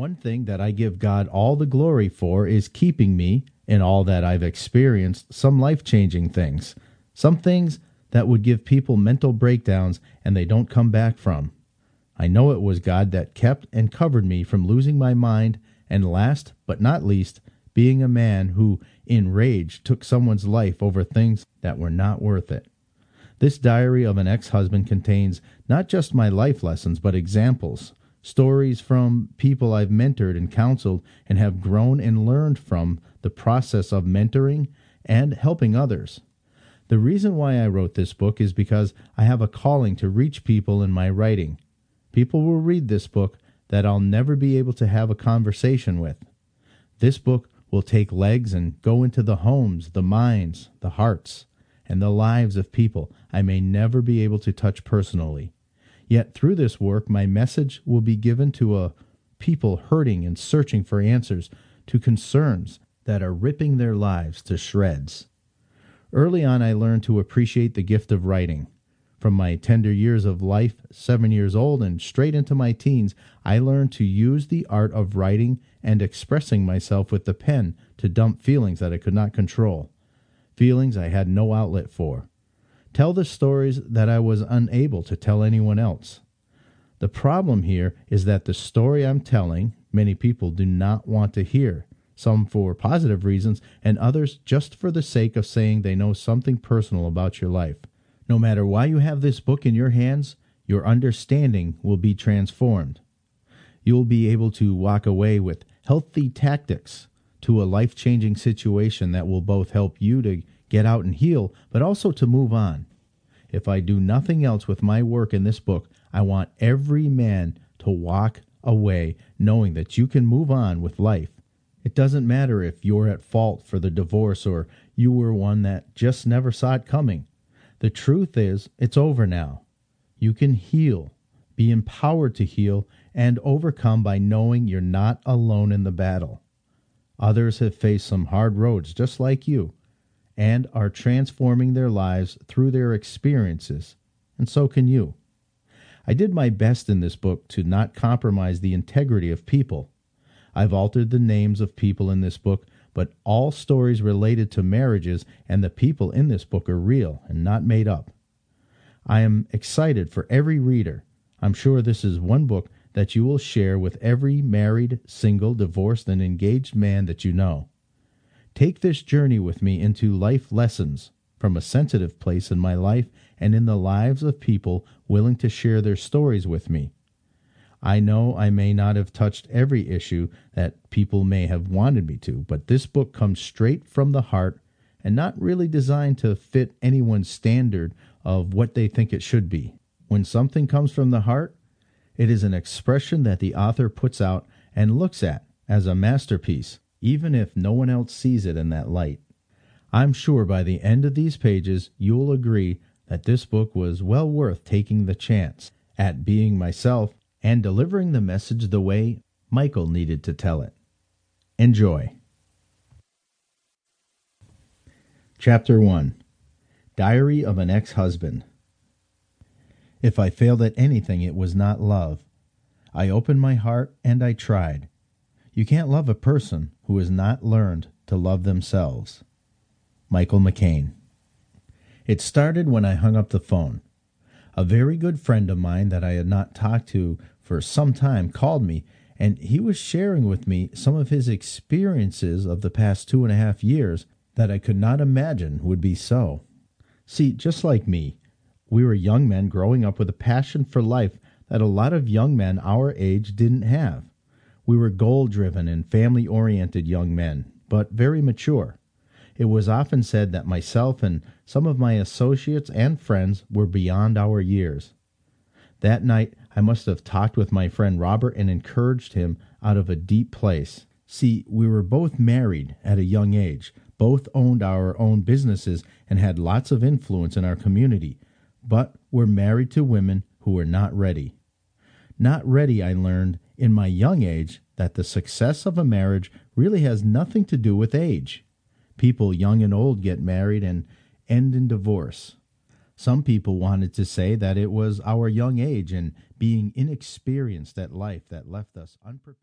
One thing that I give God all the glory for is keeping me, in all that I've experienced, some life changing things. Some things that would give people mental breakdowns and they don't come back from. I know it was God that kept and covered me from losing my mind, and last but not least, being a man who, in rage, took someone's life over things that were not worth it. This diary of an ex husband contains not just my life lessons, but examples, stories from people I've mentored and counseled and have grown and learned from the process of mentoring and helping others. The reason why I wrote this book is because I have a calling to reach people in my writing. People will read this book that I'll never be able to have a conversation with. This book will take legs and go into the homes, the minds, the hearts, and the lives of people I may never be able to touch personally. Yet through this work, my message will be given to a people hurting and searching for answers to concerns that are ripping their lives to shreds. Early on, I learned to appreciate the gift of writing. From my tender years of life, seven years old, and straight into my teens, I learned to use the art of writing and expressing myself with the pen to dump feelings that I could not control, feelings I had no outlet for. Tell the stories that I was unable to tell anyone else. The problem here is that the story I'm telling, many people do not want to hear, some for positive reasons, and others just for the sake of saying they know something personal about your life. No matter why you have this book in your hands, your understanding will be transformed. You will be able to walk away with healthy tactics to a life changing situation that will both help you to get out and heal, but also to move on. If I do nothing else with my work in this book, I want every man to walk away knowing that you can move on with life. It doesn't matter if you're at fault for the divorce or you were one that just never saw it coming. The truth is, it's over now. You can heal, be empowered to heal, and overcome by knowing you're not alone in the battle. Others have faced some hard roads just like you and are transforming their lives through their experiences, and so can you. I did my best in this book to not compromise the integrity of people. I've altered the names of people in this book but all stories related to marriages and the people in this book are real and not made up. I am excited for every reader. I'm sure this is one book that you will share with every married, single, divorced, and engaged man that you know. Take this journey with me into life lessons from a sensitive place in my life and in the lives of people willing to share their stories with me. I know I may not have touched every issue that people may have wanted me to, but this book comes straight from the heart and not really designed to fit anyone's standard of what they think it should be. When something comes from the heart, it is an expression that the author puts out and looks at as a masterpiece, even if no one else sees it in that light. I'm sure by the end of these pages you'll agree that this book was well worth taking the chance at being myself and delivering the message the way Michael needed to tell it. Enjoy. Chapter 1 Diary of an Ex Husband. If I failed at anything, it was not love. I opened my heart and I tried. You can't love a person who has not learned to love themselves. Michael McCain. It started when I hung up the phone. A very good friend of mine that I had not talked to for some time called me, and he was sharing with me some of his experiences of the past two and a half years that I could not imagine would be so. See, just like me, we were young men growing up with a passion for life that a lot of young men our age didn't have. We were goal driven and family oriented young men, but very mature. It was often said that myself and some of my associates and friends were beyond our years. That night, I must have talked with my friend Robert and encouraged him out of a deep place. See, we were both married at a young age, both owned our own businesses, and had lots of influence in our community, but were married to women who were not ready. Not ready, I learned in my young age that the success of a marriage really has nothing to do with age. People young and old get married and end in divorce. Some people wanted to say that it was our young age and being inexperienced at life that left us unprepared.